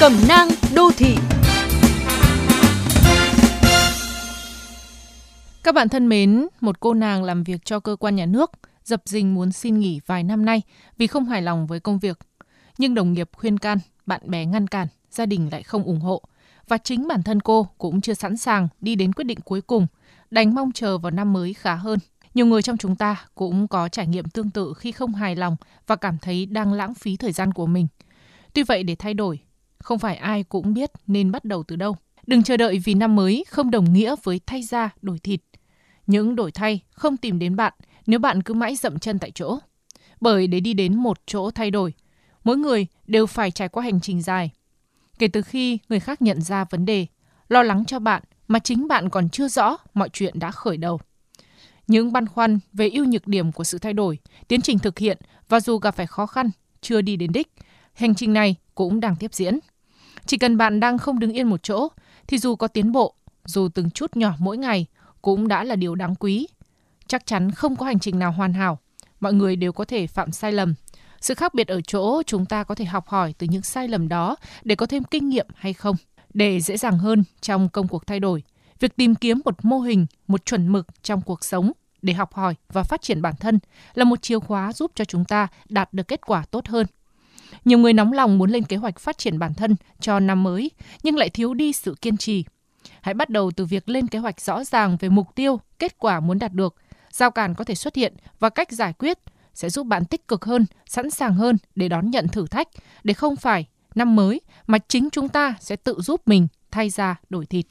Cẩm nang đô thị Các bạn thân mến, một cô nàng làm việc cho cơ quan nhà nước, dập dình muốn xin nghỉ vài năm nay vì không hài lòng với công việc. Nhưng đồng nghiệp khuyên can, bạn bè ngăn cản, gia đình lại không ủng hộ. Và chính bản thân cô cũng chưa sẵn sàng đi đến quyết định cuối cùng, đành mong chờ vào năm mới khá hơn. Nhiều người trong chúng ta cũng có trải nghiệm tương tự khi không hài lòng và cảm thấy đang lãng phí thời gian của mình. Tuy vậy để thay đổi, không phải ai cũng biết nên bắt đầu từ đâu. Đừng chờ đợi vì năm mới không đồng nghĩa với thay da đổi thịt. Những đổi thay không tìm đến bạn nếu bạn cứ mãi dậm chân tại chỗ. Bởi để đi đến một chỗ thay đổi, mỗi người đều phải trải qua hành trình dài. Kể từ khi người khác nhận ra vấn đề, lo lắng cho bạn mà chính bạn còn chưa rõ mọi chuyện đã khởi đầu. Những băn khoăn về ưu nhược điểm của sự thay đổi, tiến trình thực hiện và dù gặp phải khó khăn, chưa đi đến đích, hành trình này cũng đang tiếp diễn. Chỉ cần bạn đang không đứng yên một chỗ, thì dù có tiến bộ, dù từng chút nhỏ mỗi ngày, cũng đã là điều đáng quý. Chắc chắn không có hành trình nào hoàn hảo, mọi người đều có thể phạm sai lầm. Sự khác biệt ở chỗ chúng ta có thể học hỏi từ những sai lầm đó để có thêm kinh nghiệm hay không. Để dễ dàng hơn trong công cuộc thay đổi, việc tìm kiếm một mô hình, một chuẩn mực trong cuộc sống để học hỏi và phát triển bản thân là một chìa khóa giúp cho chúng ta đạt được kết quả tốt hơn. Nhiều người nóng lòng muốn lên kế hoạch phát triển bản thân cho năm mới nhưng lại thiếu đi sự kiên trì. Hãy bắt đầu từ việc lên kế hoạch rõ ràng về mục tiêu, kết quả muốn đạt được. Giao cản có thể xuất hiện và cách giải quyết sẽ giúp bạn tích cực hơn, sẵn sàng hơn để đón nhận thử thách, để không phải năm mới mà chính chúng ta sẽ tự giúp mình thay ra đổi thịt.